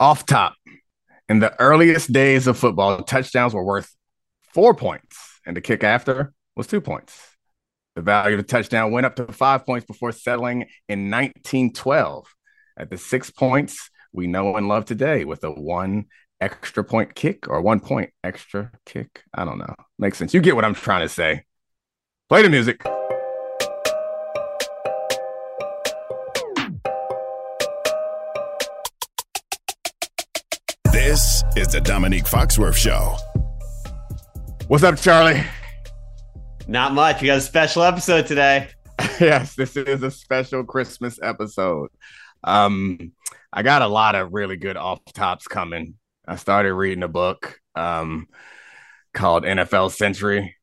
Off top, in the earliest days of football, touchdowns were worth four points, and the kick after was two points. The value of the touchdown went up to five points before settling in 1912 at the six points we know and love today with a one extra point kick or one point extra kick. I don't know. Makes sense. You get what I'm trying to say. Play the music. This is the Dominique Foxworth Show. What's up, Charlie? Not much. We got a special episode today. yes, this is a special Christmas episode. Um, I got a lot of really good off tops coming. I started reading a book um, called NFL Century,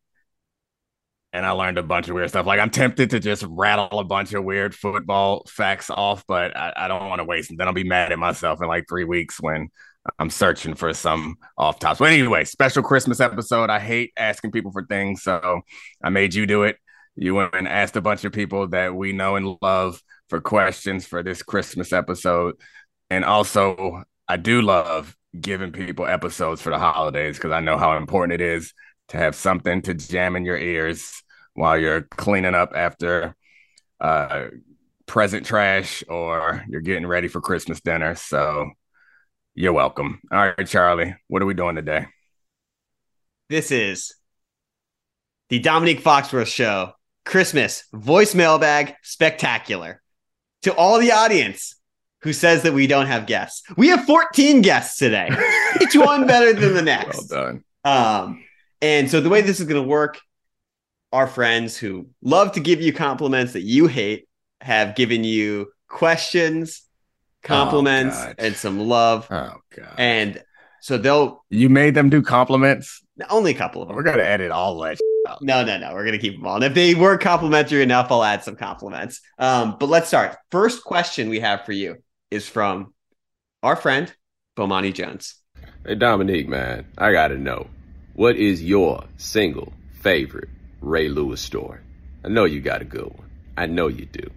and I learned a bunch of weird stuff. Like I'm tempted to just rattle a bunch of weird football facts off, but I, I don't want to waste them. Then I'll be mad at myself in like three weeks when I'm searching for some off tops. But anyway, special Christmas episode. I hate asking people for things, so I made you do it. You went and asked a bunch of people that we know and love for questions for this Christmas episode. And also, I do love giving people episodes for the holidays because I know how important it is to have something to jam in your ears while you're cleaning up after uh, present trash or you're getting ready for Christmas dinner. So you're welcome. All right, Charlie, what are we doing today? This is the Dominique Foxworth Show Christmas voicemail bag spectacular. To all the audience, who says that we don't have guests. We have 14 guests today, each one better than the next. Well done. Um, and so the way this is going to work, our friends who love to give you compliments that you hate have given you questions, compliments, Oh, and some love. Oh god. And so they'll you made them do compliments. only a couple of them. We're gonna edit all that. out. No, no, no. We're gonna keep them all. And if they were complimentary enough, I'll add some compliments. Um, but let's start. First question we have for you is from our friend Bomani Jones. Hey Dominique, man, I gotta know, what is your single favorite Ray Lewis story? I know you got a good one. I know you do.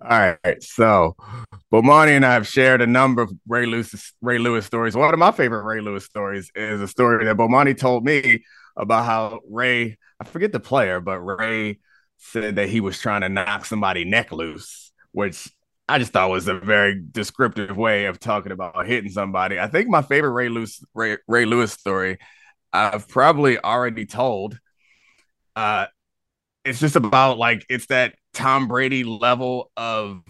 All right, so Bomani and I have shared a number of Ray Lewis Ray Lewis stories. One of my favorite Ray Lewis stories is a story that Bomani told me about how Ray, I forget the player, but Ray said that he was trying to knock somebody neck loose, which I just thought was a very descriptive way of talking about hitting somebody. I think my favorite Ray Lewis Ray, Ray Lewis story I've probably already told. Uh, it's just about like it's that Tom Brady level of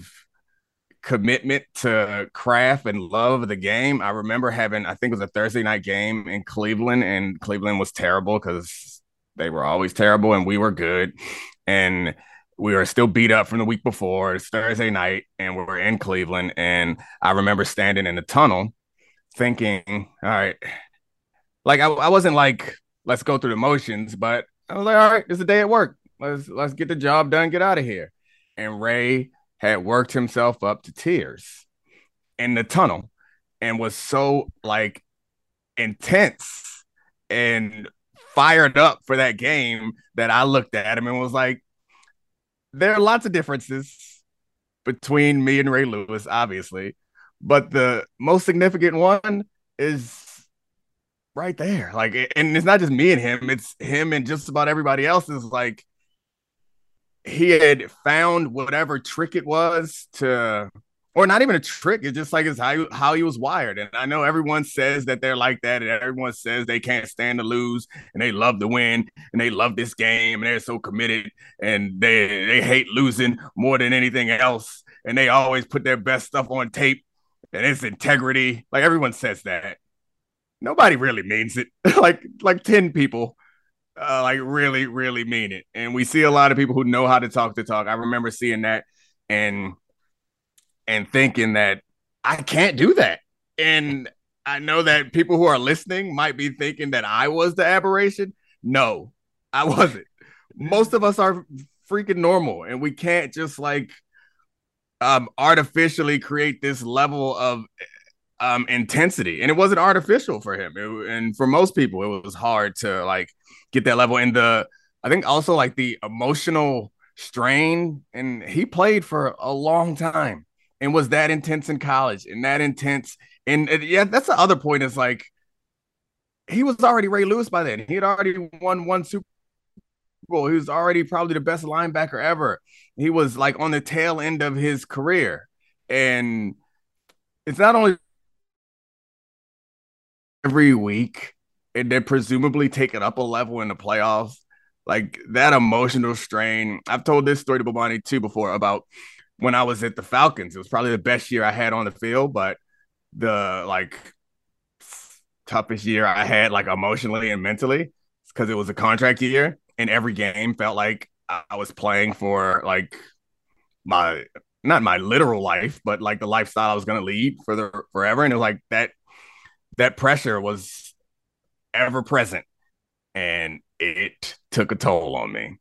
commitment to craft and love of the game. I remember having, I think it was a Thursday night game in Cleveland, and Cleveland was terrible because they were always terrible and we were good. And we were still beat up from the week before. It's Thursday night, and we were in Cleveland. And I remember standing in the tunnel thinking, all right, like I, I wasn't like, let's go through the motions, but I was like, all right, it's a day at work. Let's let's get the job done, get out of here. And Ray had worked himself up to tears in the tunnel and was so like intense and fired up for that game that I looked at him and was like, there are lots of differences between me and Ray Lewis, obviously, but the most significant one is right there. Like, and it's not just me and him; it's him and just about everybody else. Is like he had found whatever trick it was to, or not even a trick. It's just like it's how how he was wired. And I know everyone says that they're like that, and everyone says they can't stand to lose, and they love to win, and they love this game, and they're so committed, and they they hate losing more than anything else, and they always put their best stuff on tape, and it's integrity. Like everyone says that. Nobody really means it. like like ten people uh, like really, really mean it. And we see a lot of people who know how to talk the talk. I remember seeing that and and thinking that I can't do that. And I know that people who are listening might be thinking that I was the aberration. No, I wasn't. Most of us are freaking normal, and we can't just like um artificially create this level of um intensity. And it wasn't artificial for him. It, and for most people, it was hard to like get that level and the I think also like the emotional strain and he played for a long time and was that intense in college and that intense. And, and yeah, that's the other point. Is like he was already Ray Lewis by then. He had already won one Super Bowl. He was already probably the best linebacker ever. He was like on the tail end of his career. And it's not only every week and then presumably take it up a level in the playoffs. Like that emotional strain. I've told this story to Bomani too before about when I was at the Falcons. It was probably the best year I had on the field, but the like toughest year I had like emotionally and mentally because it was a contract year and every game felt like I was playing for like my not my literal life, but like the lifestyle I was going to lead for the forever. And it was like that that pressure was ever present and it took a toll on me.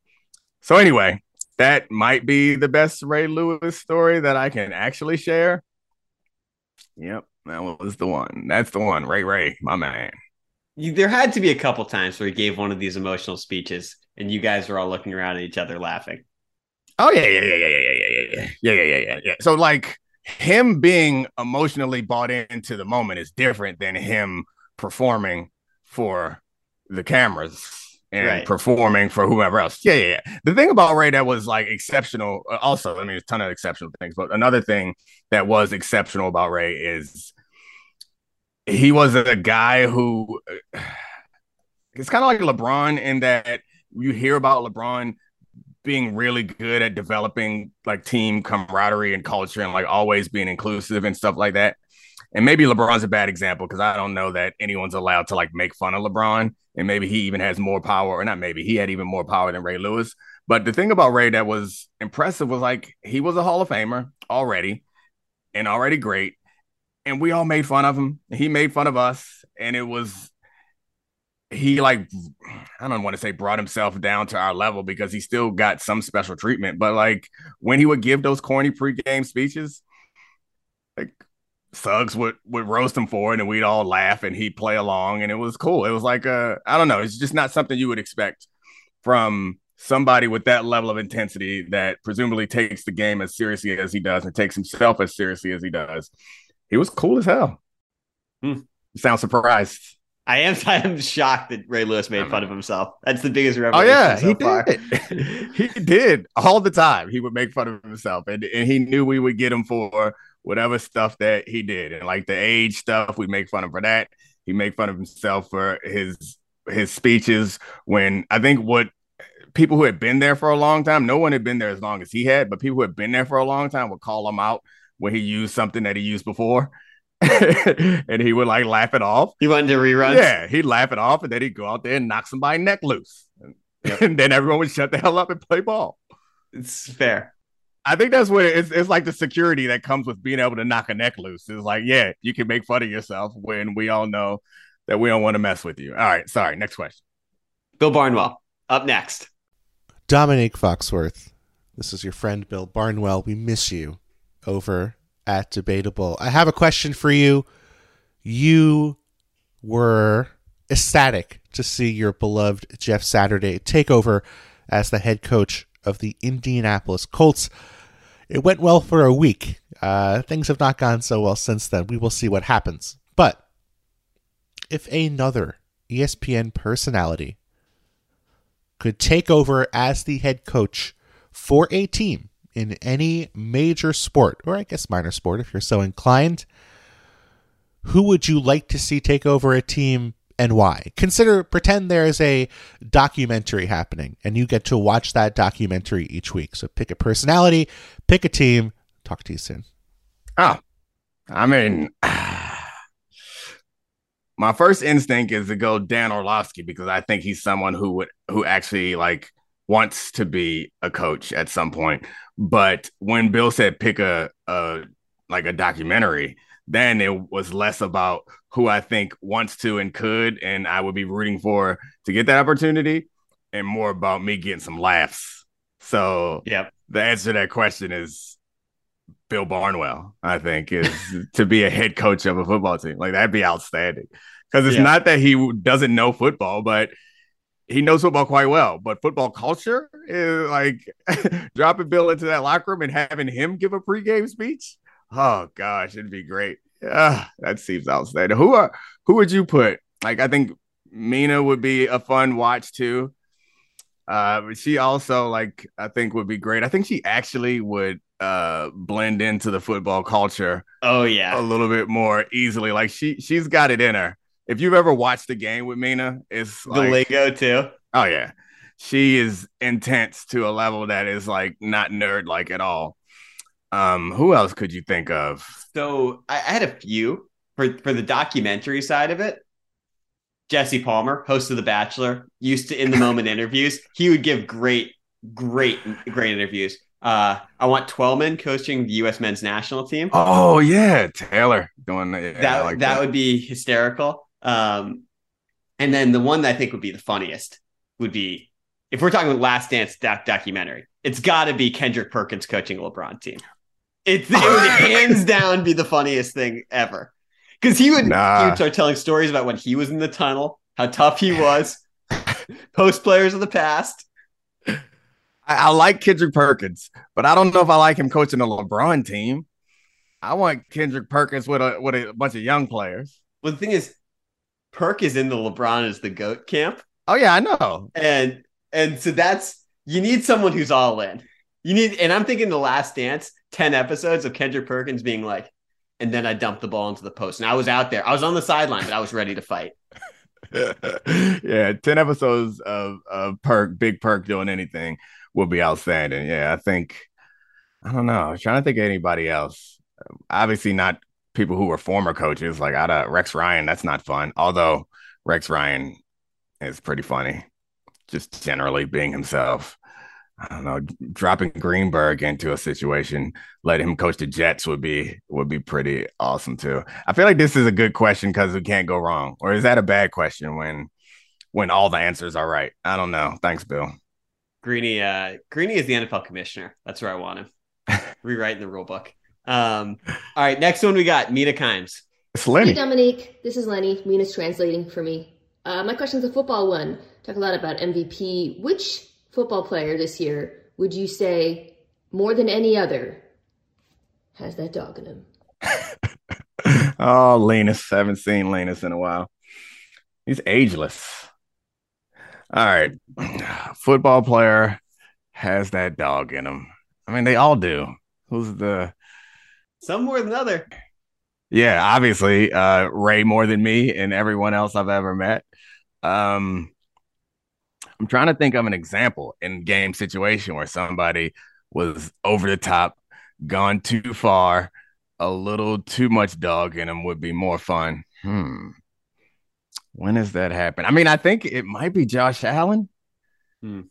So anyway, that might be the best Ray Lewis story that I can actually share. Yep, that was the one. That's the one. Ray Ray, my man. There had to be a couple times where he gave one of these emotional speeches and you guys were all looking around at each other laughing. Oh yeah, yeah, yeah, yeah, yeah, yeah, yeah, yeah, yeah, yeah, yeah, yeah. So like him being emotionally bought into the moment is different than him performing for the cameras and right. performing for whoever else. Yeah, yeah, yeah. The thing about Ray that was like exceptional, uh, also, I mean, a ton of exceptional things, but another thing that was exceptional about Ray is he was a guy who it's kind of like LeBron in that you hear about LeBron being really good at developing like team camaraderie and culture and like always being inclusive and stuff like that. And maybe LeBron's a bad example because I don't know that anyone's allowed to like make fun of LeBron. And maybe he even has more power, or not maybe he had even more power than Ray Lewis. But the thing about Ray that was impressive was like he was a Hall of Famer already and already great. And we all made fun of him. He made fun of us. And it was he like I don't want to say brought himself down to our level because he still got some special treatment. But like when he would give those corny pregame speeches, like Suggs would would roast him for it, and we'd all laugh, and he'd play along, and it was cool. It was like a I don't know, it's just not something you would expect from somebody with that level of intensity that presumably takes the game as seriously as he does and takes himself as seriously as he does. He was cool as hell. Hmm. You sound surprised. I am I am shocked that Ray Lewis made fun of himself. That's the biggest revelation. Oh yeah, so he far. did. he did all the time. He would make fun of himself, and and he knew we would get him for whatever stuff that he did, and like the age stuff, we make fun of for that. He make fun of himself for his his speeches when I think what people who had been there for a long time, no one had been there as long as he had, but people who had been there for a long time would call him out when he used something that he used before. and he would like laugh it off. He wanted to rerun. Yeah, he'd laugh it off, and then he'd go out there and knock somebody neck loose, yep. and then everyone would shut the hell up and play ball. It's fair. I think that's what it's, it's like the security that comes with being able to knock a neck loose. It's like, yeah, you can make fun of yourself when we all know that we don't want to mess with you. All right, sorry. Next question. Bill Barnwell up next. Dominique Foxworth. This is your friend Bill Barnwell. We miss you over at Debatable. I have a question for you. You were ecstatic to see your beloved Jeff Saturday take over as the head coach of the Indianapolis Colts. It went well for a week. Uh, things have not gone so well since then. We will see what happens. But if another ESPN personality could take over as the head coach for a team in any major sport, or I guess minor sport if you're so inclined, who would you like to see take over a team and why? Consider, pretend there's a documentary happening and you get to watch that documentary each week. So pick a personality, pick a team. Talk to you soon. Oh, I mean, my first instinct is to go Dan Orlovsky because I think he's someone who would, who actually like wants to be a coach at some point. But when Bill said pick a, a like a documentary, then it was less about who I think wants to and could, and I would be rooting for to get that opportunity, and more about me getting some laughs. So, yeah, the answer to that question is Bill Barnwell. I think is to be a head coach of a football team. Like that'd be outstanding because it's yeah. not that he doesn't know football, but he knows football quite well, but football culture is like dropping Bill into that locker room and having him give a pregame speech. Oh gosh, it'd be great. Yeah, that seems outstanding. Who are who would you put? Like, I think Mina would be a fun watch too. Uh, but she also like I think would be great. I think she actually would uh blend into the football culture Oh yeah, a little bit more easily. Like she she's got it in her. If you've ever watched the game with Mina, it's The like lingo too. oh yeah, she is intense to a level that is like not nerd like at all. Um, who else could you think of? So I, I had a few for for the documentary side of it. Jesse Palmer, host of The Bachelor, used to in the moment interviews. He would give great, great, great interviews. Uh, I want Twellman coaching the U.S. men's national team. Oh yeah, Taylor doing that. Yeah, that like that would be hysterical. Um, and then the one that I think would be the funniest would be if we're talking about Last Dance doc- documentary. It's got to be Kendrick Perkins coaching a LeBron team. It, it would hands down be the funniest thing ever because he would Nah. he would start telling stories about when he was in the tunnel, how tough he was, post players of the past. I, I like Kendrick Perkins, but I don't know if I like him coaching a LeBron team. I want Kendrick Perkins with a with a bunch of young players. Well, the thing is, Perk is in the LeBron is the goat camp. Oh yeah, I know. and and so that's you need someone who's all in. You need, and I'm thinking the Last Dance, ten episodes of Kendrick Perkins being like, and then I dumped the ball into the post, and I was out there, I was on the sideline, but I was ready to fight. yeah, ten episodes of of Perk, Big Perk doing anything would be outstanding. Yeah, I think. I don't know. I was trying to think of anybody else. Obviously, not people who were former coaches. Like out uh, of Rex Ryan, that's not fun. Although Rex Ryan is pretty funny, just generally being himself. I don't know. Dropping Greenberg into a situation, let him coach the Jets would be would be pretty awesome too. I feel like this is a good question because we can't go wrong. Or is that a bad question when when all the answers are right? I don't know. Thanks, Bill. Greeny, uh, Greeny is the NFL commissioner. That's where I want him. Rewriting the rule book. Um, all right, next one we got Mina Kimes. It's Hey Lenny. Dominique, this is Lenny. Mina's translating for me. Uh, my question's a football one. Talk a lot about MVP. Which football player this year would you say, more than any other, has that dog in him? oh, Linus. Haven't seen Linus in a while. He's ageless. All right. Football player has that dog in him. I mean, they all do. Who's the Some more than other. Yeah, obviously, uh, Ray more than me and everyone else I've ever met. Um, I'm trying to think of an example in game situation where somebody was over the top, gone too far, a little too much dog in them would be more fun. Hmm. When does that happen? I mean, I think it might be Josh Allen. Hmm.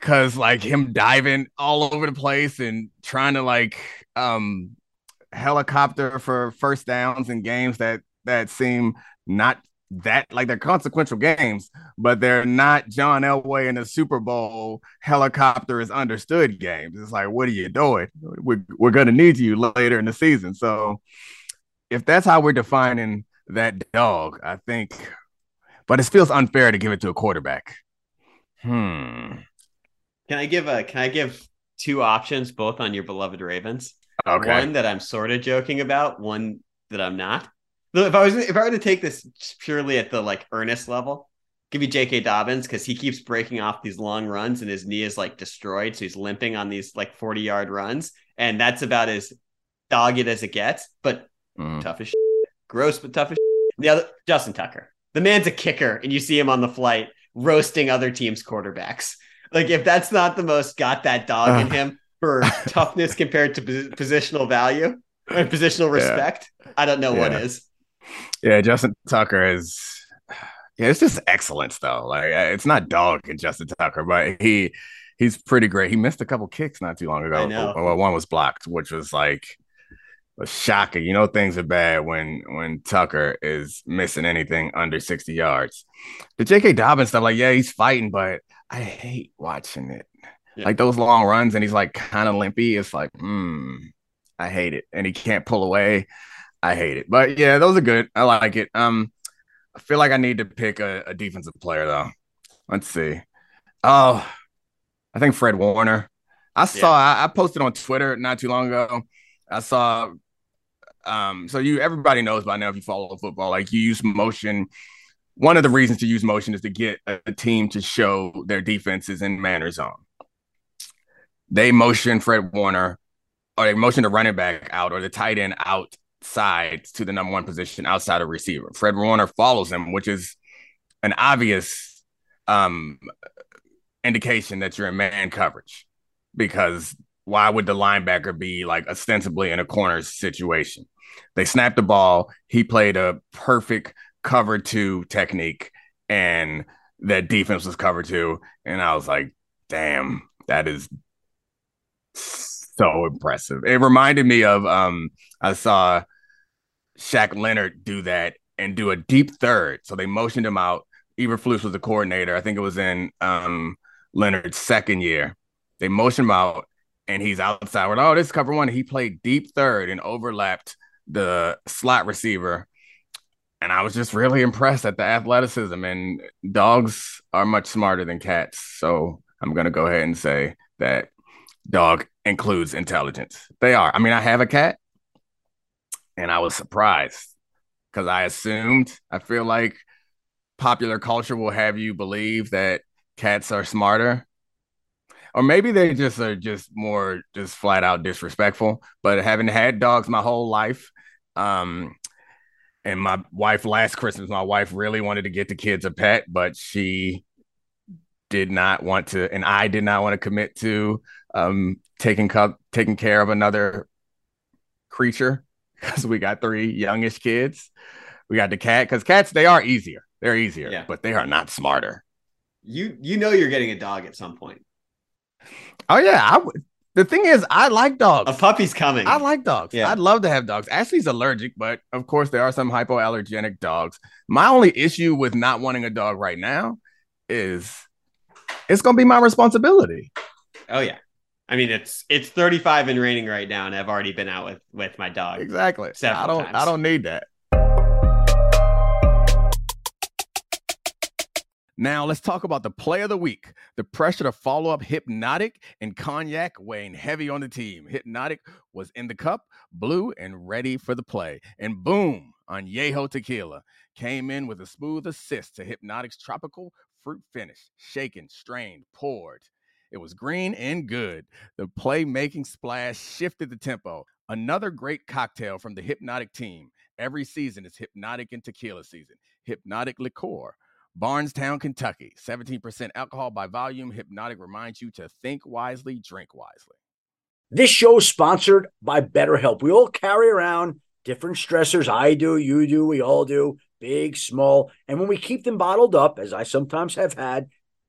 Cause like him diving all over the place and trying to like um helicopter for first downs in games that that seem not that like they're consequential games, but they're not John Elway in the Super Bowl helicopter is understood games. It's like, what are you doing? We're we're gonna need you later in the season. So if that's how we're defining that dog, I think, but it feels unfair to give it to a quarterback. Hmm. Can I give a? Can I give two options, both on your beloved Ravens? Okay. One that I'm sort of joking about, one that I'm not. If I was if I were to take this purely at the like earnest level, give you J.K. Dobbins because he keeps breaking off these long runs and his knee is like destroyed, so he's limping on these like 40 yard runs, and that's about as dogged as it gets. But Mm. tough as shit. gross, but tough as shit. The other Justin Tucker, the man's a kicker, and you see him on the flight roasting other teams' quarterbacks. Like if that's not the most got that dog in him for toughness compared to posi- positional value or positional respect, I don't know what Yeah. is. Yeah, Justin Tucker is. Yeah, it's just excellence though. Like it's not dog and Justin Tucker, but he he's pretty great. He missed a couple kicks not too long ago. Well, one was blocked, which was like a shocker. You know, things are bad when when Tucker is missing anything under sixty yards. The J.K. Dobbins stuff, like yeah, he's fighting, but I hate watching it. Yeah. Like those long runs, and he's like kind of limpy. It's like, hmm, I hate it, and he can't pull away. I hate it. But yeah, those are good. I like it. Um, I feel like I need to pick a, a defensive player though. Let's see. Oh, I think Fred Warner. I saw. I, I posted on Twitter not too long ago. I saw um, so you everybody knows by now if you follow football, like you use motion. One of the reasons to use motion is to get a, a team to show their defenses in manner zone. They motion Fred Warner, or they motion the running back out, or the tight end outside to the number one position outside of receiver. Fred Warner follows him, which is an obvious um, indication that you're in man coverage because why would the linebacker be like ostensibly in a corner situation? They snapped the ball. He played a perfect cover two technique, and that defense was cover two. And I was like, damn, that is so impressive. It reminded me of um, I saw Shaq Leonard do that and do a deep third. So they motioned him out. Eberflus was the coordinator. I think it was in um, Leonard's second year. They motioned him out and he's outside. We're like, oh, this is cover one. He played deep third and overlapped the slot receiver. And I was just really impressed at the athleticism. And dogs are much smarter than cats. So I'm to go ahead and say that dog includes intelligence. They are. I mean, I have a cat and I was surprised because I assumed, I feel like popular culture will have you believe that cats are smarter or maybe they just are just more just flat out disrespectful. But having had dogs my whole life, um, and my wife last Christmas, my wife really wanted to get the kids a pet, but she did not want to, and I did not want to commit to um, taking taking care of another creature because we got three youngish kids. We got the cat because cats they are easier. They're easier, yeah. but they are not smarter. You you know you're getting a dog at some point. Oh yeah, I would. The thing is, I like dogs. A puppy's coming. I like dogs. Yeah. I'd love to have dogs. Ashley's allergic, but of course there are some hypoallergenic dogs. My only issue with not wanting a dog right now is it's gonna be my responsibility. Oh yeah. I mean it's it's 35 and raining right now, and I've already been out with with my dog. Exactly. I don't times. I don't need that. Now let's talk about the play of the week. The pressure to follow up Hypnotic and Cognac weighing heavy on the team. Hypnotic was in the cup, blue, and ready for the play. And boom, on Yeho Tequila came in with a smooth assist to Hypnotic's tropical fruit finish. Shaken, strained, poured. It was green and good. The playmaking splash shifted the tempo. Another great cocktail from the Hypnotic team. Every season is Hypnotic and Tequila season. Hypnotic liqueur Bardstown, Kentucky. 17% alcohol by volume. Hypnotic reminds you to think wisely, drink wisely. This show is sponsored by BetterHelp. We all carry around different stressors. I do, you do, we all do, big, small. And when we keep them bottled up, as I sometimes have had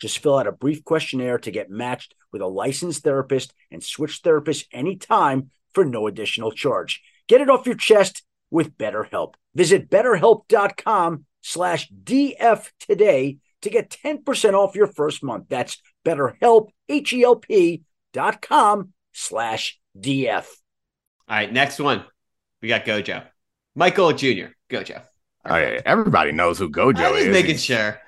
Just fill out a brief questionnaire to get matched with a licensed therapist and switch therapists anytime for no additional charge. Get it off your chest with BetterHelp. Visit betterhelp.com slash DF today to get 10% off your first month. That's betterhelp, H-E-L-P dot com slash DF. All right, next one. We got Gojo. Michael Jr. Gojo. Oh, yeah. Everybody knows who Gojo I was is. making sure.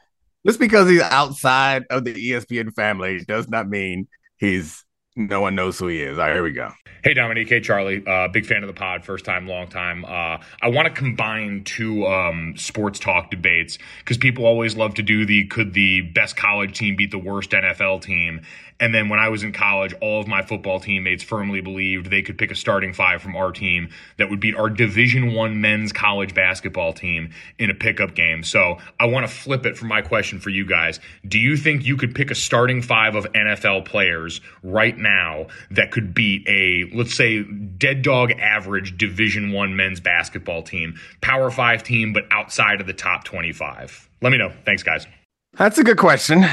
Just because he's outside of the ESPN family does not mean he's no one knows who he is. All right, here we go. Hey, Dominique. Hey, Charlie. Uh, big fan of the pod. First time, long time. Uh, I want to combine two um, sports talk debates because people always love to do the could the best college team beat the worst NFL team. And then when I was in college, all of my football teammates firmly believed they could pick a starting five from our team that would beat our Division One men's college basketball team in a pickup game. So I want to flip it for my question for you guys. Do you think you could pick a starting five of NFL players right now that could beat a let's say dead dog average Division One men's basketball team, Power Five team, but outside of the top twenty-five? Let me know. Thanks, guys. That's a good question.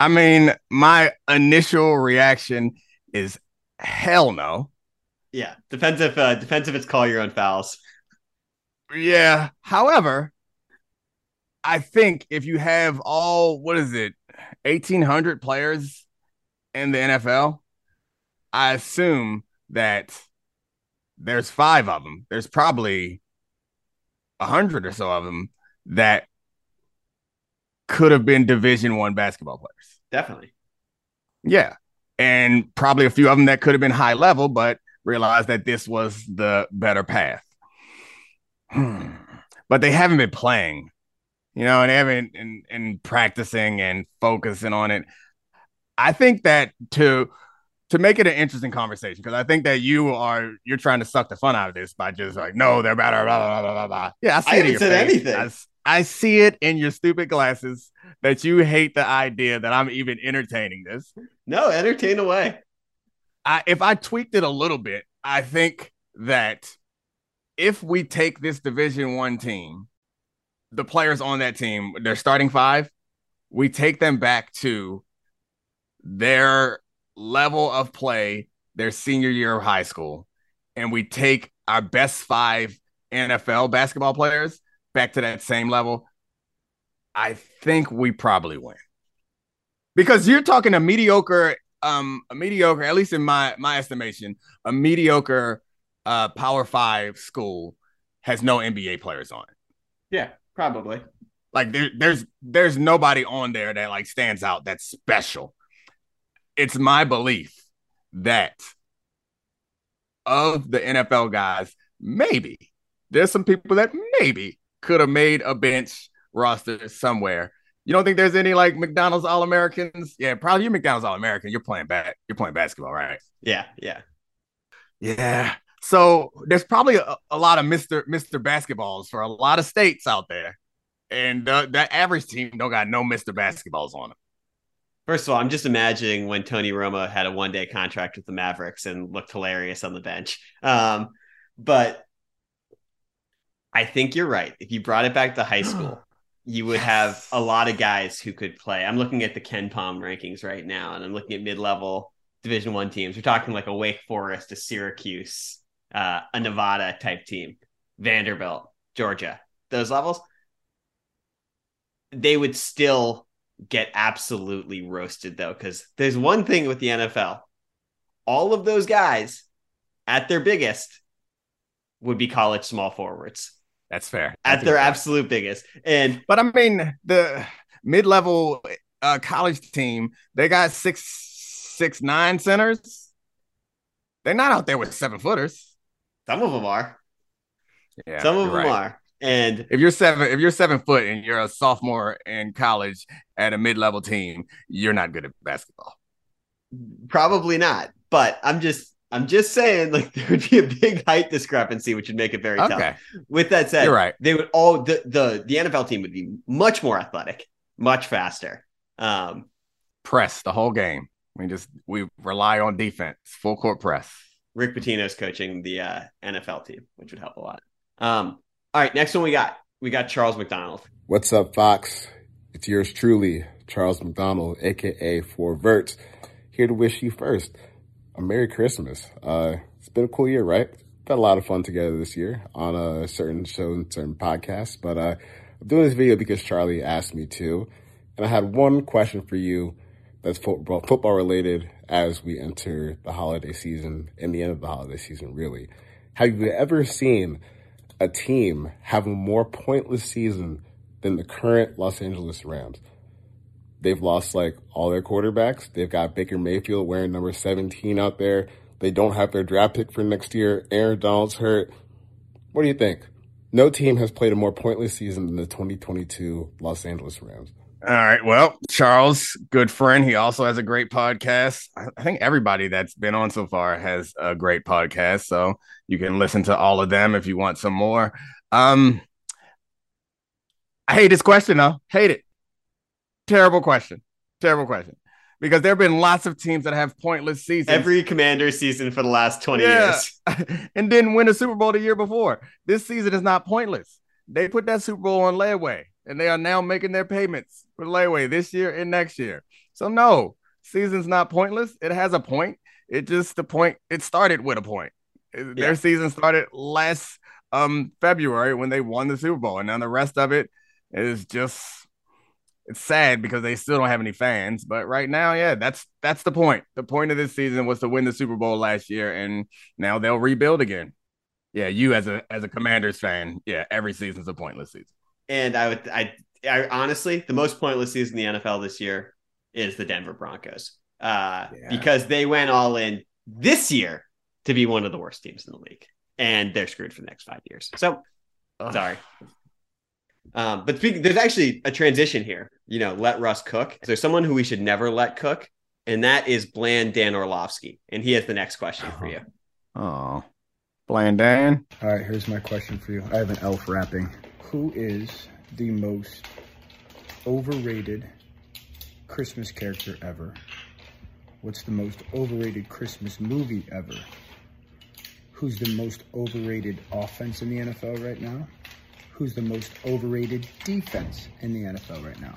I mean, my initial reaction is hell no. Yeah, depends if uh, depends if it's call your own fouls. Yeah. However, I think if you have all what is it, eighteen hundred players in the NFL, I assume that there's five of them. There's probably a hundred or so of them that could have been Division One basketball players. Definitely. Yeah, and probably a few of them that could have been high level, but realized that this was the better path. Hmm. but they haven't been playing, you know, and they haven't and, and practicing and focusing on it. I think that to to make it an interesting conversation because I think that you are you're trying to suck the fun out of this by just like no they're better blah blah blah blah blah. Yeah, I see I haven't said face. anything. I see it in your stupid glasses that you hate the idea that I'm even entertaining this. No, entertain away. I, if I tweaked it a little bit, I think that if we take this Division One team, the players on that team, their starting five, we take them back to their level of play, their senior year of high school, and we take our best five NFL basketball players back to that same level. I think we probably win because you're talking a mediocre um a mediocre at least in my my estimation a mediocre uh power 5 school has no NBA players on it Yeah, probably. like there, there's there's nobody on there that like stands out that's special it's my belief that of the NFL guys maybe there's some people that maybe could have made a bench roster somewhere you don't think there's any like McDonald's All Americans? Yeah, probably you McDonald's All American. You're playing bat. You're playing basketball, right? Yeah, yeah. Yeah. So there's probably a, a lot of Mister Mister basketballs for a lot of states out there, and uh, that average team don't got no Mister basketballs on them. First of all, I'm just imagining when Tony Romo had a one day contract with the Mavericks and looked hilarious on the bench. Um, but I think you're right. If you brought it back to high school, you would have a lot of guys who could play. I'm looking at the KenPom rankings right now, and I'm looking at mid level Division One teams. We're talking like a Wake Forest, a Syracuse, uh, a Nevada type team, Vanderbilt, Georgia, those levels. They would still get absolutely roasted though, because there's one thing with the NFL. All of those guys at their biggest would be college small forwards That's fair. at That's a their absolute biggest. And But I mean, the mid-level uh, college team, they got six, six, nine centers. They're not out there with seven footers. some of them are. Yeah, some of them right. are. And If you're seven, if you're seven foot and you're a sophomore in college at a mid-level team, you're not good at basketball. probably not. But I'm just I'm just saying like there would be a big height discrepancy, which would make it very tough. With that said, you're right. they would all the the the NFL team would be much more athletic, much faster. Um, Press the whole game. We just we rely on defense, full court press. Rick Pitino's coaching the uh, NFL team, which would help a lot. Um, all right, next one we got we got Charles McDonald. What's up, Fox? It's yours truly, Charles McDonald, aka Four Verts, here to wish you first a Merry Christmas. Uh, it's been a cool year, right? Had a lot of fun together this year on a certain show and certain podcasts, but uh, I'm doing this video because Charlie asked me to, and I had one question for you that's football, football related as we enter the holiday season and the end of the holiday season, really. Have you ever seen a team have a more pointless season than the current Los Angeles Rams? They've lost like all their quarterbacks. They've got Baker Mayfield wearing number 17 out there. They don't have their draft pick for next year. Aaron Donald's hurt. What do you think? No team has played a more pointless season than the 2022 Los Angeles Rams. All right. Well, Charles, good friend. He also has a great podcast. I think everybody that's been on so far has a great podcast. So you can listen to all of them if you want some more. Um, I hate this question though. Hate it. Terrible question. Terrible question. Because there have been lots of teams that have pointless seasons Every commander season for the last 20 years. and didn't win a Super Bowl the year before. This season is not pointless. They put that Super Bowl on layaway, and they are now making their payments for layaway this year and next year. So no, season's not pointless. It has a point. It just the point. It started with a point. Yeah. Their season started less um February when they won the Super Bowl, and then the rest of it is just it's sad because they still don't have any fans. But right now, yeah, that's that's the point. The point of this season was to win the Super Bowl last year, and now they'll rebuild again. Yeah, you as a as a Commanders fan, yeah, every season's a pointless season. And I would I, I honestly the most pointless season in the NFL this year is the Denver Broncos. Uh, yeah. because they went all in this year to be one of the worst teams in the league. And they're screwed for the next five years. So Ugh. sorry. Um, but speaking, there's actually a transition here. You know, let Russ cook. There's someone who we should never let cook, and that is Bland Dan Orlovsky. And he has the next question for you. Oh, Bland Dan. All right, here's my question for you. I have an elf wrapping. Who is the most overrated Christmas character ever? What's the most overrated Christmas movie ever? Who's the most overrated offense in the NFL right now? Who's the most overrated defense in the NFL right now?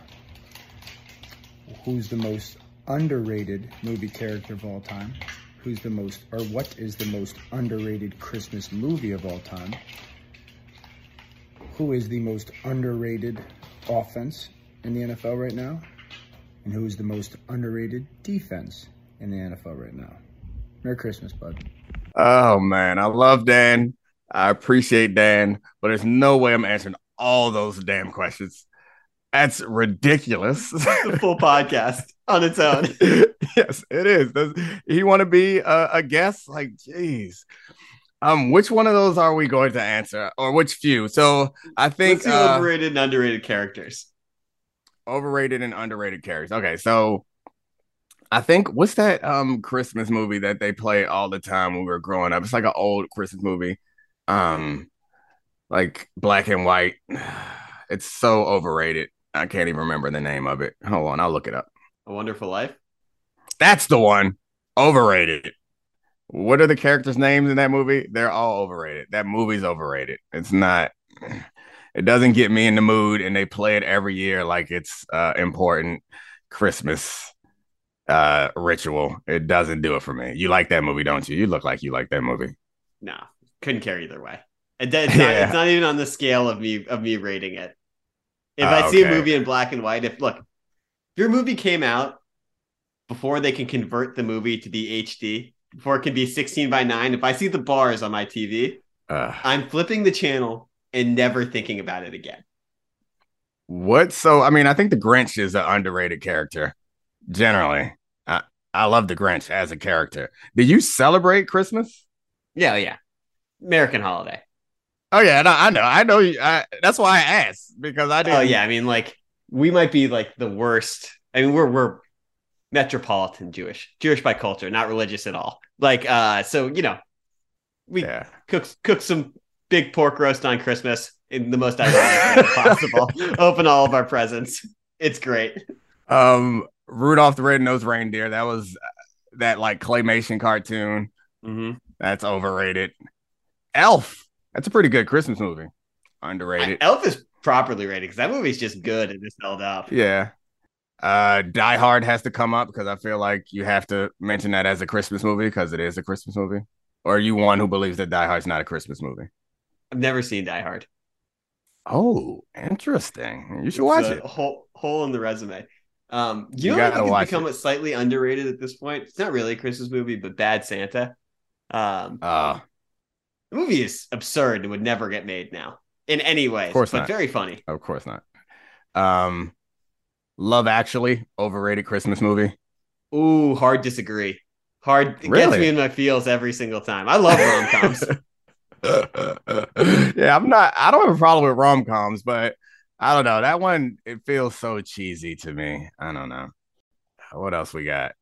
Who's the most underrated movie character of all time? Who's the most, or what is the most underrated Christmas movie of all time? Who is the most underrated offense in the NFL right now? And who is the most underrated defense in the NFL right now. Merry Christmas, bud. Oh man, I love Dan. I appreciate Dan, but there's no way I'm answering all those damn questions. That's ridiculous. the full podcast on its own. yes, it is. Does he want to be a, a guest? Like, jeez. Um, which one of those are we going to answer, or which few? So I think uh, overrated and underrated characters. Overrated and underrated characters. Okay, so I think what's that um Christmas movie that they play all the time when we were growing up? It's like an old Christmas movie. Um like black and white. It's so overrated. I can't even remember the name of it. Hold on, I'll look it up. A Wonderful Life? That's the one. Overrated. What are the characters' names in that movie? They're all overrated. That movie's overrated. It's not it doesn't get me in the mood and they play it every year like it's uh important Christmas uh ritual. It doesn't do it for me. You like that movie, don't you? You look like you like that movie. No, couldn't care either way. It's not, yeah. it's not even on the scale of me of me rating it. If uh, I see okay. a movie in black and white, if look, if your movie came out before they can convert the movie to the HD, before it can be 16 by 9, if I see the bars on my TV, uh, I'm flipping the channel and never thinking about it again. What? So, I mean, I think the Grinch is an underrated character generally. I, I love the Grinch as a character. Do you celebrate Christmas? Yeah, yeah. American holiday. Oh yeah, no, I know, I know. I, that's why I asked because I did. Oh yeah, I mean, like we might be like the worst. I mean, we're we're metropolitan Jewish, Jewish by culture, not religious at all. Like, uh, so you know, we yeah. cook cook some big pork roast on Christmas in the most ironic way possible. Open all of our presents. It's great. Um, Rudolph the Red-Nosed Reindeer. That was uh, that like claymation cartoon. Mm-hmm. That's overrated. Elf. That's a pretty good Christmas movie. Underrated. Elf is properly rated because that movie's just good and just held up. Yeah. Uh, Die Hard has to come up because I feel like you have to mention that as a Christmas movie because it is a Christmas movie. Or are you one who believes that Die Hard's not a Christmas movie? I've never seen Die Hard. Oh, interesting. You should watch it. Hole, hole in the resume. Um, you, you know what I think become it. slightly underrated at this point? It's not really a Christmas movie, but Bad Santa. Um, uh, the movie is absurd and would never get made now in any way. Of course but not. very funny. Of course not. Um, Love Actually, overrated Christmas movie. Ooh, hard disagree. Hard it really? gets me in my feels every single time. I love rom coms. yeah, I'm not. I don't have a problem with rom coms, but I don't know. That one it feels so cheesy to me. I don't know. What else we got?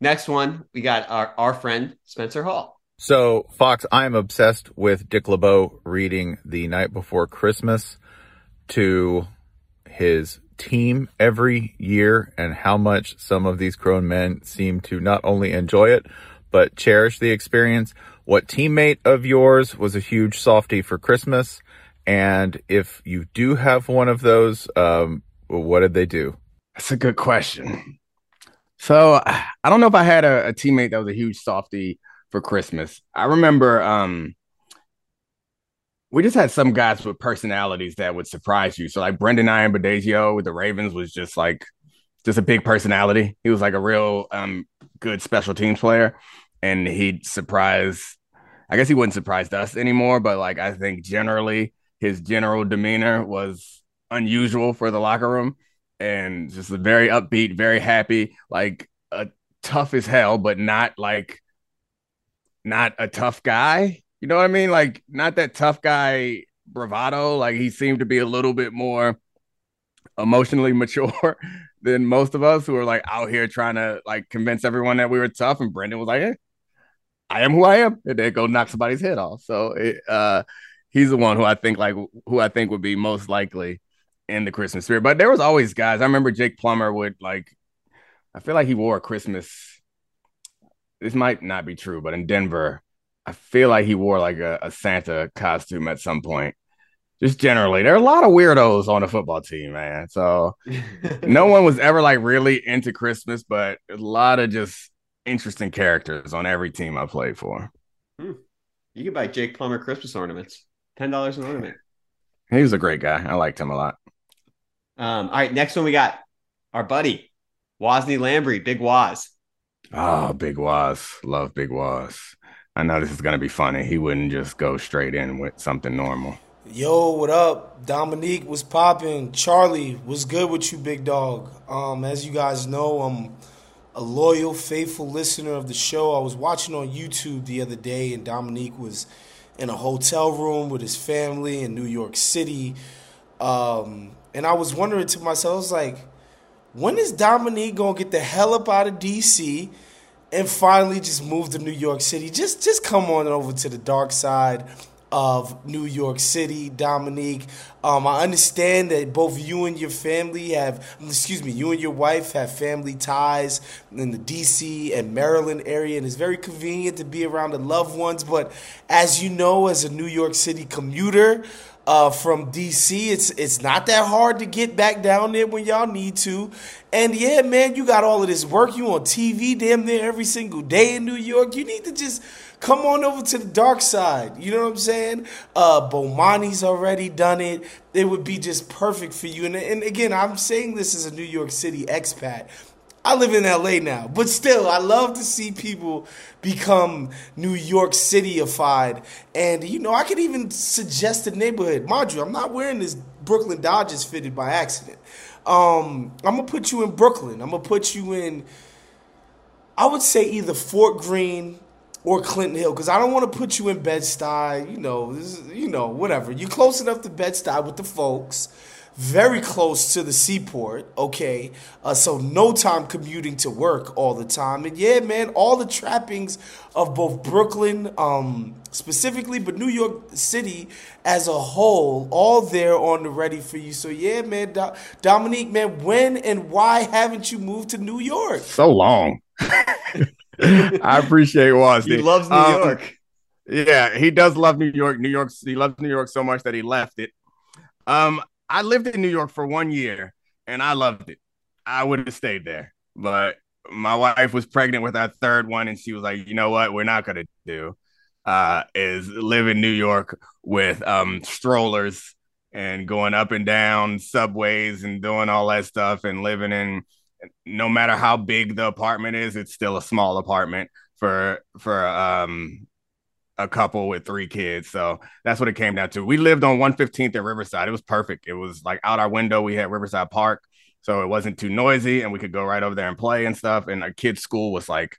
Next one, we got our, our friend Spencer Hall. So, Fox, I am obsessed with Dick LeBeau reading The Night Before Christmas to his team every year and how much some of these grown men seem to not only enjoy it, but cherish the experience. What teammate of yours was a huge softy for Christmas? And if you do have one of those, um, what did they do? That's a good question. So I don't know if I had a, a teammate that was a huge softy for Christmas. I remember um, we just had some guys with personalities that would surprise you. So like Brendon Ayanbadejo with the Ravens was just like just a big personality. He was like a real um good special teams player, and he'd surprise. I guess he wouldn't surprise us anymore, but like I think generally his general demeanor was unusual for the locker room, and just very upbeat, very happy, like a tough as hell, but not like not a tough guy. You know what I mean? Like not that tough guy bravado. Like he seemed to be a little bit more emotionally mature than most of us who are like out here trying to like convince everyone that we were tough. And Brendon was like, hey, I am who I am. And then go knock somebody's head off. So it, uh, he's the one who I think like who I think would be most likely in the Christmas spirit. But there was always guys. I remember Jake Plummer would like I feel like he wore a Christmas. This might not be true, but in Denver, I feel like he wore like a, a Santa costume at some point just generally, there are a lot of weirdos on the football team, man. So no one was ever like really into Christmas, but a lot of just interesting characters on every team I played for. Hmm. You could buy Jake Plummer Christmas ornaments, ten dollars an ornament. He was a great guy. I liked him a lot. Um, all right, next one we got our buddy Wosny Lambre, Big Waz. Oh, Big Waz. love Big Waz. I know this is gonna be funny. He wouldn't just go straight in with something normal. Yo, what up? Dominique was popping. Charlie was good with you, big dog. Um, as you guys know, I'm a loyal, faithful listener of the show. I was watching on YouTube the other day, and Dominique was in a hotel room with his family in New York City. Um, and I was wondering to myself, I was like, when is Dominique gonna get the hell up out of DC and finally just move to New York City? Just just come on over to the dark side of New York City, Dominique. Um, I understand that both you and your family have, excuse me, you and your wife have family ties in the DC and Maryland area, and it's very convenient to be around the loved ones. But as you know, as a New York City commuter, uh, from DC. It's it's not that hard to get back down there when y'all need to. And yeah, man, you got all of this work. You on TV damn near every single day in New York. You need to just come on over to the dark side. You know what I'm saying? Uh, Bomani's already done it. It would be just perfect for you. And, and again, I'm saying this as a New York City expat. I live in LA now, but still, I love to see people become New York Cityified. And, you know, I could even suggest a neighborhood. Mind you, I'm not wearing this Brooklyn Dodgers fitted by accident. Um, I'm to put you in Brooklyn. I'm to put you in, I would say either Fort Greene or Clinton Hill because I don't want to put you in Bed Stuy. You know, is, you know, whatever. You're close enough to Bed Stuy with the folks, very close to the seaport. Okay, uh, so no time commuting to work all the time. And yeah, man, all the trappings of both Brooklyn, um, specifically, but New York City as a whole, all there on the ready for you. So yeah, man, Do- Dominique, man, when and why haven't you moved to New York? So long. I appreciate Washington. He loves New um, York. Yeah, he does love New York. New York, he loves New York so much that he left it. Um, I lived in New York for one year and I loved it. I would have stayed there, but my wife was pregnant with our third one, and she was like, "You know what? We're not gonna do uh, is live in New York with um, strollers and going up and down subways and doing all that stuff and living in no matter how big the apartment is, it's still a small apartment for for um a couple with three kids. So that's what it came down to. We lived on 115th at Riverside. It was perfect. It was like out our window, we had Riverside Park. So it wasn't too noisy and we could go right over there and play and stuff. And our kids' school was like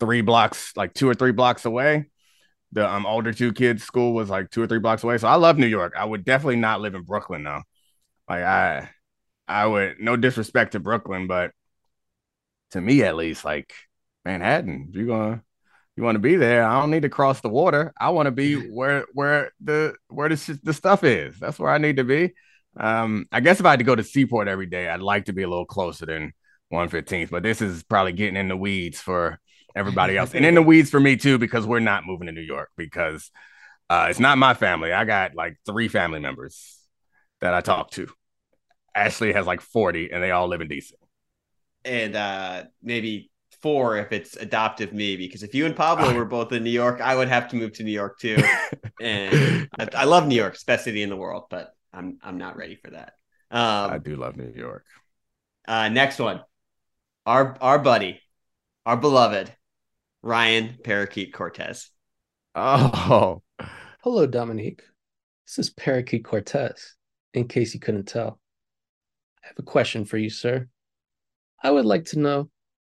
three blocks, like two or three blocks away. The um, older two kids' school was like two or three blocks away. So I love New York. I would definitely not live in Brooklyn though. Like I I would no disrespect to Brooklyn, but to me at least, like Manhattan, you're gonna you want to be there. I don't need to cross the water. I want to be where where the where the the stuff is. That's where I need to be. Um, I guess if I had to go to Seaport every day, I'd like to be a little closer than 115th. But this is probably getting in the weeds for everybody else, and in the weeds for me too, because we're not moving to New York because uh, it's not my family. I got like three family members that I talk to. Ashley has like 40 and they all live in DC. And uh, maybe four if it's adoptive me because if you and Pablo were both in New York, I would have to move to New York too. and I, I love New York, it's best city in the world, but I'm I'm not ready for that. Um, I do love New York. Uh, next one, our our buddy, our beloved Ryan Parakeet Cortez. Oh, hello, Dominique. This is Parakeet Cortez. In case you couldn't tell, I have a question for you, sir. I would like to know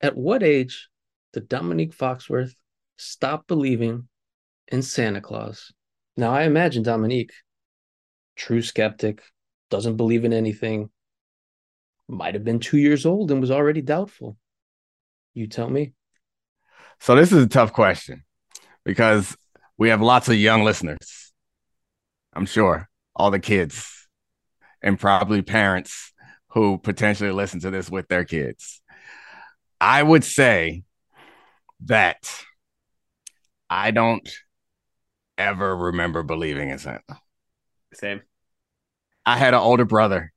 at what age did Dominique Foxworth stop believing in Santa Claus? Now, I imagine Dominique, true skeptic, doesn't believe in anything, might have been two years old and was already doubtful. You tell me. So, this is a tough question because we have lots of young listeners. I'm sure all the kids and probably parents who potentially listen to this with their kids. I would say that I don't ever remember believing in Santa. Same. I had an older brother.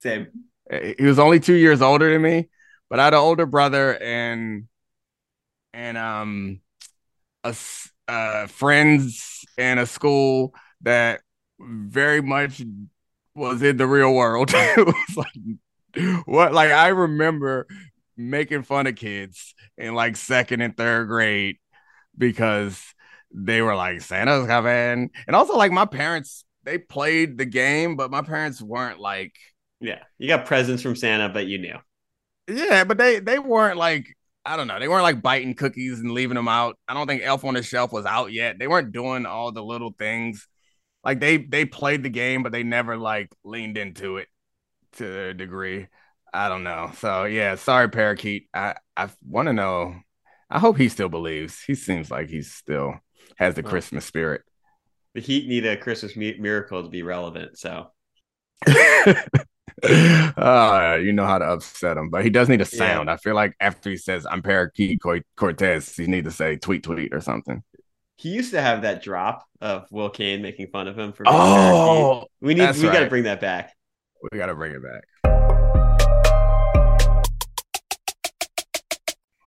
Same. He was only two years older than me, but I had an older brother and and um a uh, friends in a school that very much was in the real world. it was like what like I remember making fun of kids in like second and third grade because they were like Santa's coming, and also like my parents they played the game, but my parents weren't like yeah, you got presents from Santa, but you knew yeah, but they they weren't like I don't know. They weren't like biting cookies and leaving them out. I don't think Elf on the Shelf was out yet. They weren't doing all the little things. Like they they played the game, but they never like leaned into it to a degree. I don't know. So yeah, sorry, Parakeet. I I want to know. I hope he still believes. He seems like he still has the Christmas spirit. The Heat need a Christmas miracle to be relevant. So. uh, you know how to upset him, but he does need a sound. Yeah. I feel like after he says "I'm Parakeet Cortez," he need to say "tweet tweet" or something. He used to have that drop of Will Cain making fun of him for. Oh, we need we right. got to bring that back. We got to bring it back.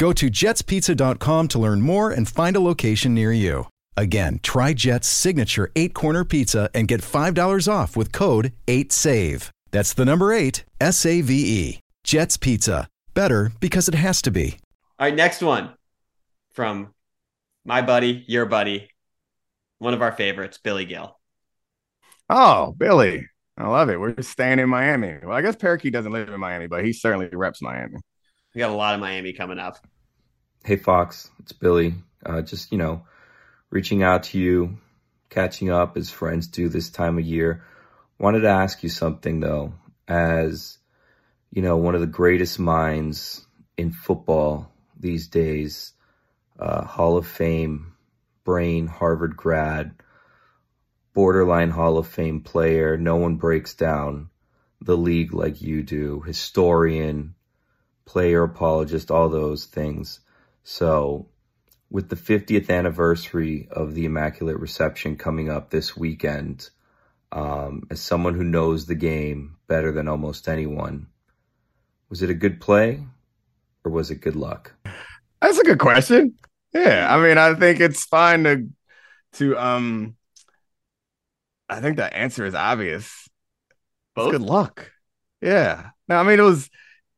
Go to jetspizza.com to learn more and find a location near you. Again, try Jet's signature eight corner pizza and get $5 off with code 8SAVE. That's the number eight, S A V E. Jet's Pizza. Better because it has to be. All right, next one from my buddy, your buddy, one of our favorites, Billy Gil. Oh, Billy. I love it. We're staying in Miami. Well, I guess Parakeet doesn't live in Miami, but he certainly reps Miami. We got a lot of Miami coming up. Hey, Fox, it's Billy. Uh, just, you know, reaching out to you, catching up as friends do this time of year. Wanted to ask you something, though, as, you know, one of the greatest minds in football these days, uh, Hall of Fame, brain, Harvard grad, borderline Hall of Fame player. No one breaks down the league like you do, historian player apologist, all those things. So, with the 50th anniversary of the Immaculate Reception coming up this weekend, um, as someone who knows the game better than almost anyone, was it a good play or was it good luck? That's a good question. Yeah, I mean, I think it's fine to to um. I think the answer is obvious. Both good luck. Yeah. No, I mean it was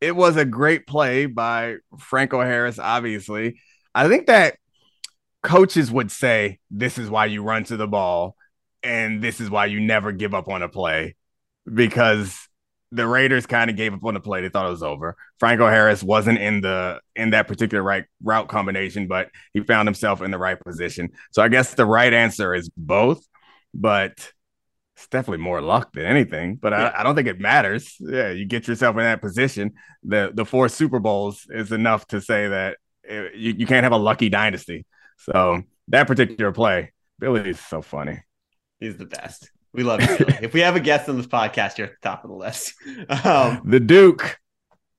it was a great play by Franco Harris, obviously. I think that coaches would say, This is why you run to the ball, and this is why you never give up on a play because the Raiders kind of gave up on the play. They thought it was over. Franco Harris wasn't in the in that particular right route combination, but he found himself in the right position. So I guess the right answer is both, but it's definitely more luck than anything. But yeah. I, I, don't think it matters. Yeah, you get yourself in that position. The the four Super Bowls is enough to say that it, you, you can't have a lucky dynasty. So that particular play, Billy is so funny. He's the best. We love you, Billy. if we have a guest on this podcast, you're at the top of the list. Um, the Duke.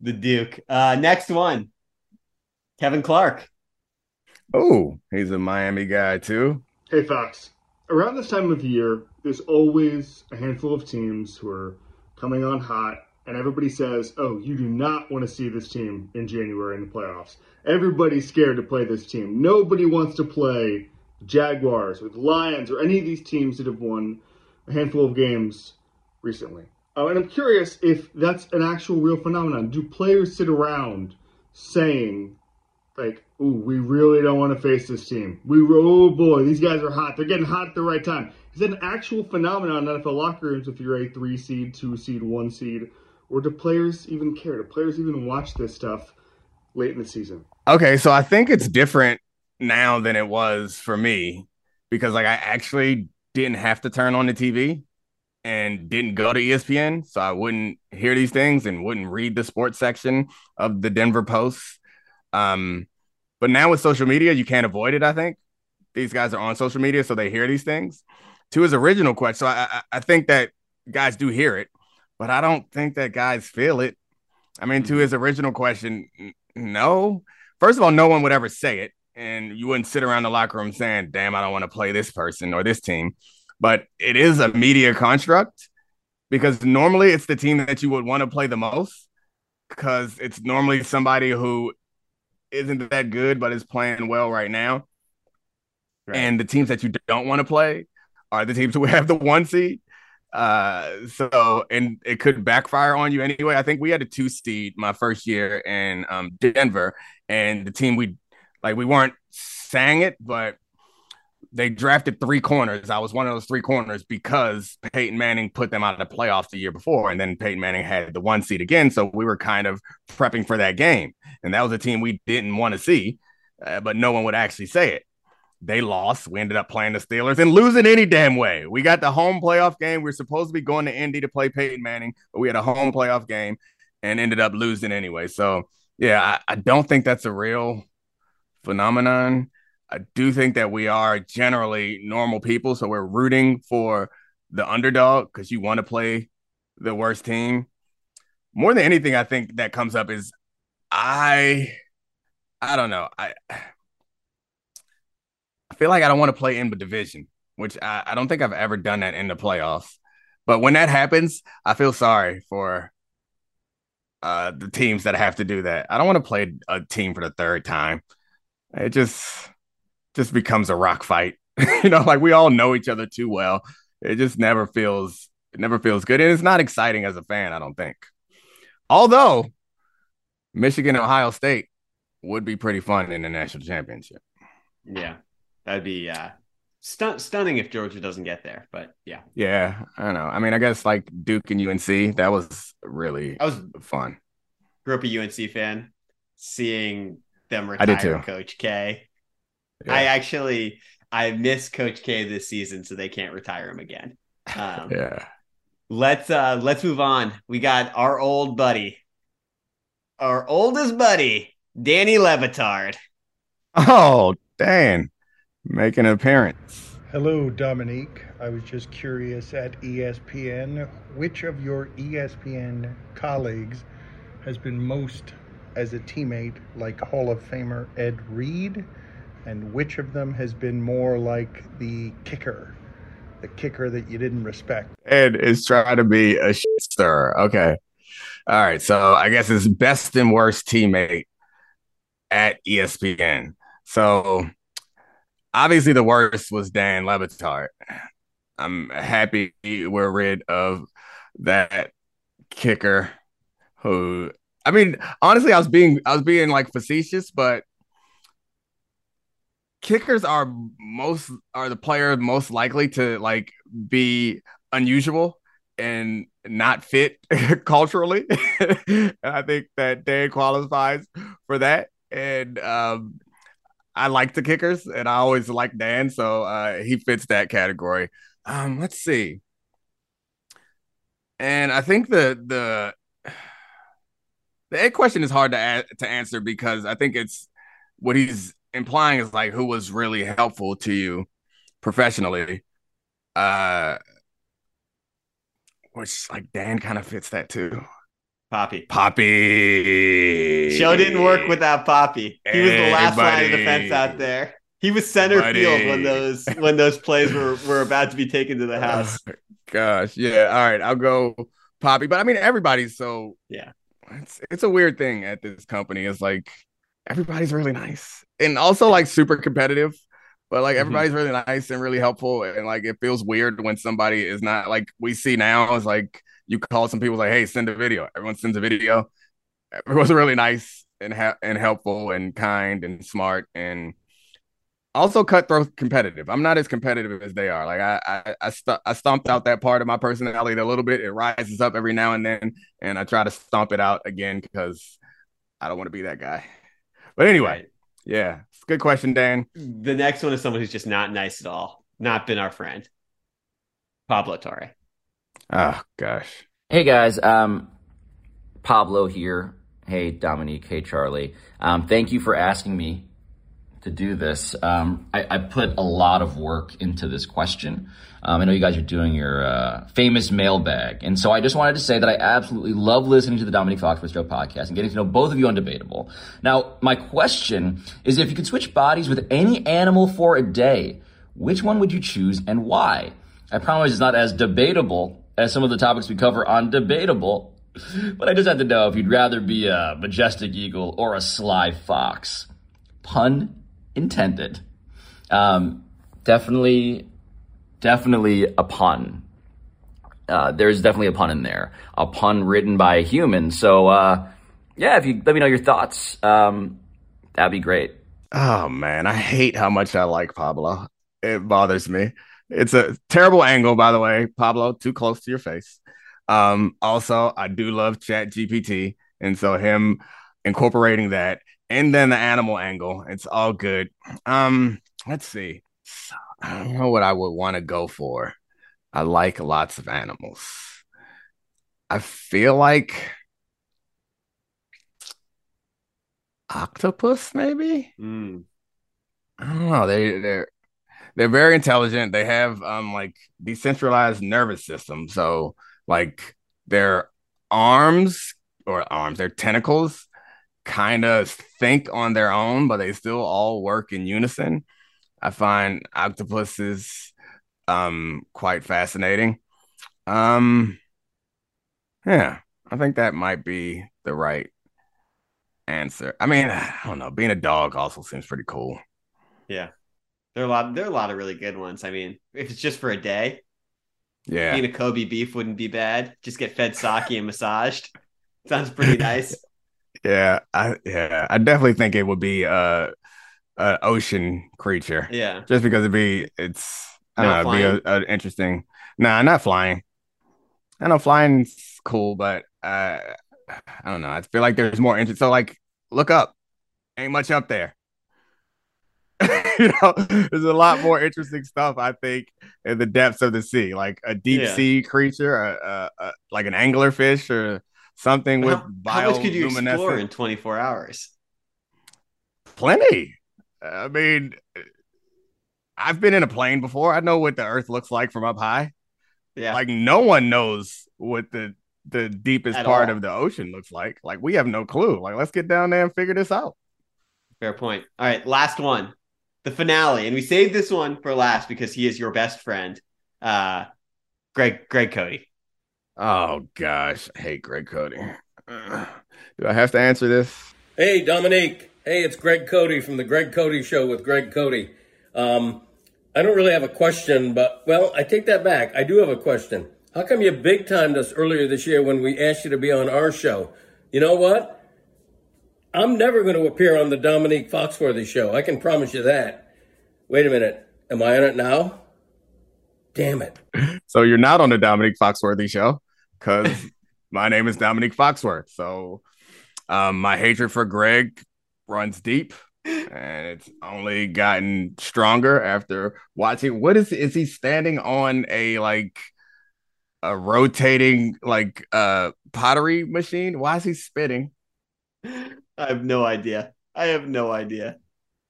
The Duke. Uh, next one, Kevin Clark. Oh, he's a Miami guy too. Hey, Fox. Around this time of year, there's always a handful of teams who are coming on hot, and everybody says, "Oh, you do not want to see this team in January in the playoffs." Everybody's scared to play this team. Nobody wants to play Jaguars or the Lions or any of these teams that have won a handful of games recently. Uh, and I'm curious if that's an actual real phenomenon. Do players sit around saying, like, ooh, we really don't want to face this team. We, oh boy, these guys are hot. They're getting hot at the right time. Is that an actual phenomenon in NFL locker rooms if you're a three seed, two seed, one seed? Or do players even care? Do players even watch this stuff late in the season? Okay, so I think it's different now than it was for me because like I actually didn't have to turn on the TV and didn't go to ESPN, so I wouldn't hear these things and wouldn't read the sports section of the Denver Post. Um, but now with social media, you can't avoid it. I think these guys are on social media, so they hear these things. To his original question, so I, I think that guys do hear it, but I don't think that guys feel it. I mean, to mm-hmm. his original question, no. First of all, no one would ever say it and you wouldn't sit around the locker room saying, damn, I don't want to play this person or this team. But it is a media construct because normally it's the team that you would want to play the most because it's normally somebody who isn't that good but is playing well right now. Right. And the teams that you don't want to play are the teams who have the one seed. Uh, so and it could backfire on you anyway. I think we had a two seed my first year in um, Denver, and the team we like we weren't saying it, but they drafted three corners. I was one of those three corners because Peyton Manning put them out of the playoffs the year before, and then Peyton Manning had the one seed again. So we were kind of prepping for that game, and that was a team we didn't want to see, uh, but no one would actually say it. They lost. We ended up playing the Steelers and losing any damn way. We got the home playoff game. We are supposed to be going to Indy to play Peyton Manning, but we had a home playoff game and ended up losing anyway. So yeah, I, I don't think that's a real phenomenon. I do think that we are generally normal people, so we're rooting for the underdog because you want to play the worst team. More than anything, I think that comes up is I I don't know. I I feel like I don't want to play in the division, which I, I don't think I've ever done that in the playoffs. But when that happens, I feel sorry for uh, the teams that have to do that. I don't want to play a team for the third time it just just becomes a rock fight. you know, like we all know each other too well. It just never feels it never feels good. And it's not exciting as a fan, I don't think. Although Michigan Ohio State would be pretty fun in the national championship. Yeah. That'd be uh stun- stunning if Georgia doesn't get there, but yeah. Yeah, I don't know. I mean, I guess like Duke and UNC, that was really I was fun. Grew up a UNC fan. Seeing them retire I did too. Coach K. Yeah. I actually I miss Coach K this season, so they can't retire him again. Um, yeah. Let's uh let's move on. We got our old buddy, our oldest buddy, Danny Le Batard. Oh, Dan, making an appearance. Hello, Dominique. I was just curious at ESPN, which of your ESPN colleagues has been most as a teammate like Hall of Famer Ed Reed? And which of them has been more like the kicker, the kicker that you didn't respect? And is trying to be a stir. Okay. All right. So I guess his best and worst teammate at ESPN. So obviously the worst was Dan Le Batard. I'm happy we're rid of that kicker who I mean, honestly, I was being I was being like facetious, but kickers are most are the players most likely to like be unusual and not fit culturally. and I think that Dan qualifies for that. And um, I like the kickers, and I always like Dan, so uh, he fits that category. Um, let's see. And I think the the the question is hard to add, to answer because I think it's what he's implying is like who was really helpful to you professionally. Uh which like Dan kind of fits that too. Papi. Papi. Show didn't work without Papi. He was the Hey, last line of defense out there. He was center Buddy. field when those when those plays were, were about to be taken to the house. Gosh, yeah. All right, I'll go Papi. But I mean, everybody's so yeah. It's it's a weird thing at this company. It's like everybody's really nice and also like super competitive, but like mm-hmm. everybody's really nice and really helpful. And like it feels weird when somebody is not like we see now. Is like you call some people like, hey, send a video. Everyone sends a video. Everyone's really nice and ha- and helpful and kind and smart and also cutthroat competitive. I'm not as competitive as they are. Like I I I, st- I stomped out that part of my personality a little bit. It rises up every now and then, and I try to stomp it out again because I don't want to be that guy. But anyway, yeah, it's a good question, Dan. The next one is someone who's just not nice at all, not been our friend. Pablo Torre. Oh gosh. Hey guys, um, Pablo here. Hey Dominique. Hey Charlie. Um, thank you for asking me to do this. Um, I, I put a lot of work into this question. Um, I know you guys are doing your uh, famous mailbag, and so I just wanted to say that I absolutely love listening to the Dominique Foxworth Show podcast and getting to know both of you on Debatable. Now, my question is: if you could switch bodies with any animal for a day, which one would you choose and why? I promise it's not as debatable as some of the topics we cover on Debatable, but I just have to know if you'd rather be a majestic eagle or a sly fox. Pun intended. Um, definitely, definitely a pun. Uh, there's definitely a pun in there, a pun written by a human. So, uh, yeah, if you let me know your thoughts, um, that'd be great. Oh man, I hate how much I like Pablo. It bothers me. It's a terrible angle, by the way, Pablo. Too close to your face. Um, also, I do love Chat GPT, and so him incorporating that and then the animal angle, it's all good. Um, let's see. I don't know what I would want to go for. I like lots of animals. I feel like octopus, maybe. Mm. I don't know. They they're they're very intelligent. They have um like decentralized nervous system. So like their arms or arms, their tentacles kind of think on their own, but they still all work in unison. I find octopuses um quite fascinating. Um yeah, I think that might be the right answer. I mean, I don't know. Being a dog also seems pretty cool. Yeah. There are a lot there are a lot of really good ones. I mean, if it's just for a day, Yeah. being a Kobe beef wouldn't be bad. Just get fed sake and massaged. Sounds pretty nice. Yeah, I yeah, I definitely think it would be uh an ocean creature. Yeah. Just because it'd be it's I Not don't know, it'd be a, a interesting. Nah, not flying. I know flying's cool, but uh I don't know. I feel like there's more interest. So like look up. Ain't much up there. you know, there's a lot more interesting stuff, I think, in the depths of the sea, like a deep Yeah. sea creature, a, a, a, like an anglerfish or something with How much could you explore in 24 hours? Plenty. I mean, I've been in a plane before. I know what the Earth looks like from up high. Yeah. Like no one knows what the the deepest At part all. of the ocean looks like. Like we have no clue. Like let's get down there and figure this out. Fair point. All right, last one. The finale. And we saved this one for last because he is your best friend. Uh Greg Greg Cote. Oh gosh, I hate Greg Cote. Ugh. Do I have to answer this? Hey, Dominique. Hey, it's Greg Cote from the Greg Cote Show with Greg Cote. Um, I don't really have a question, but, well, I take that back. I do have a question. How come you big timed us earlier this year when we asked you to be on our show? You know what? I'm never going to appear on the Dominique Foxworthy Show. I can promise you that. Wait a minute. Am I on it now? Damn it. So you're not on the Dominique Foxworthy show because my name is Dominique Foxworth. So um, my hatred for Greg runs deep and it's only gotten stronger after watching. What is is he standing on a like a rotating like uh pottery machine? Why is he spitting? I have no idea. I have no idea.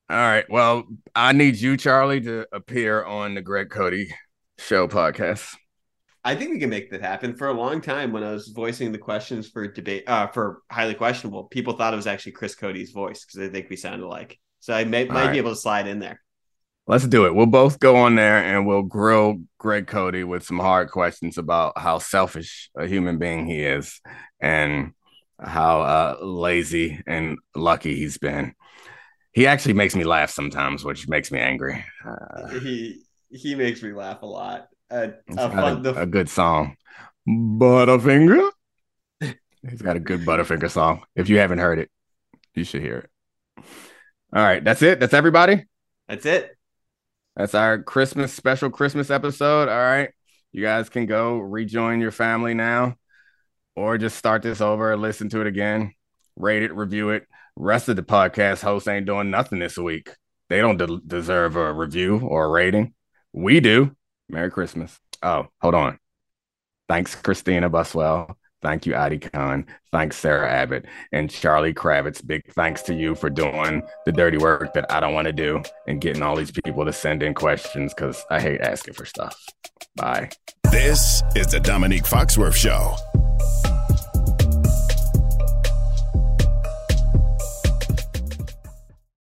All right. Well, I need you, Charlie, to appear on the Greg Cote Show podcast. I think we can make that happen. For a long time, when I was voicing the questions for debate, uh, for highly questionable, people thought it was actually Chris Cote's voice because they think we sound alike. So I may, might right. be able to slide in there. Let's do it. We'll both go on there and we'll grill Greg Cote with some hard questions about how selfish a human being he is and how uh, lazy and lucky he's been. He actually makes me laugh sometimes, which makes me angry. Uh, he he makes me laugh a lot. He's a fun, a, the, a good song, Butterfinger. He's got a good Butterfinger song. If you haven't heard it, you should hear it. All right, that's it. That's everybody. That's it. That's our Christmas special Christmas episode. All right. You guys can go rejoin your family now or just start this over, listen to it again, rate it, review it. Rest of the podcast hosts ain't doing nothing this week. They don't de- deserve a review or a rating. We do. Merry Christmas. Oh, hold on. Thanks, Christina Buswell. Thank you, Adi Khan. Thanks, Sarah Abbott and Charlie Kravitz. Big thanks to you for doing the dirty work that I don't want to do and getting all these people to send in questions because I hate asking for stuff. Bye. This is the Dominique Foxworth Show.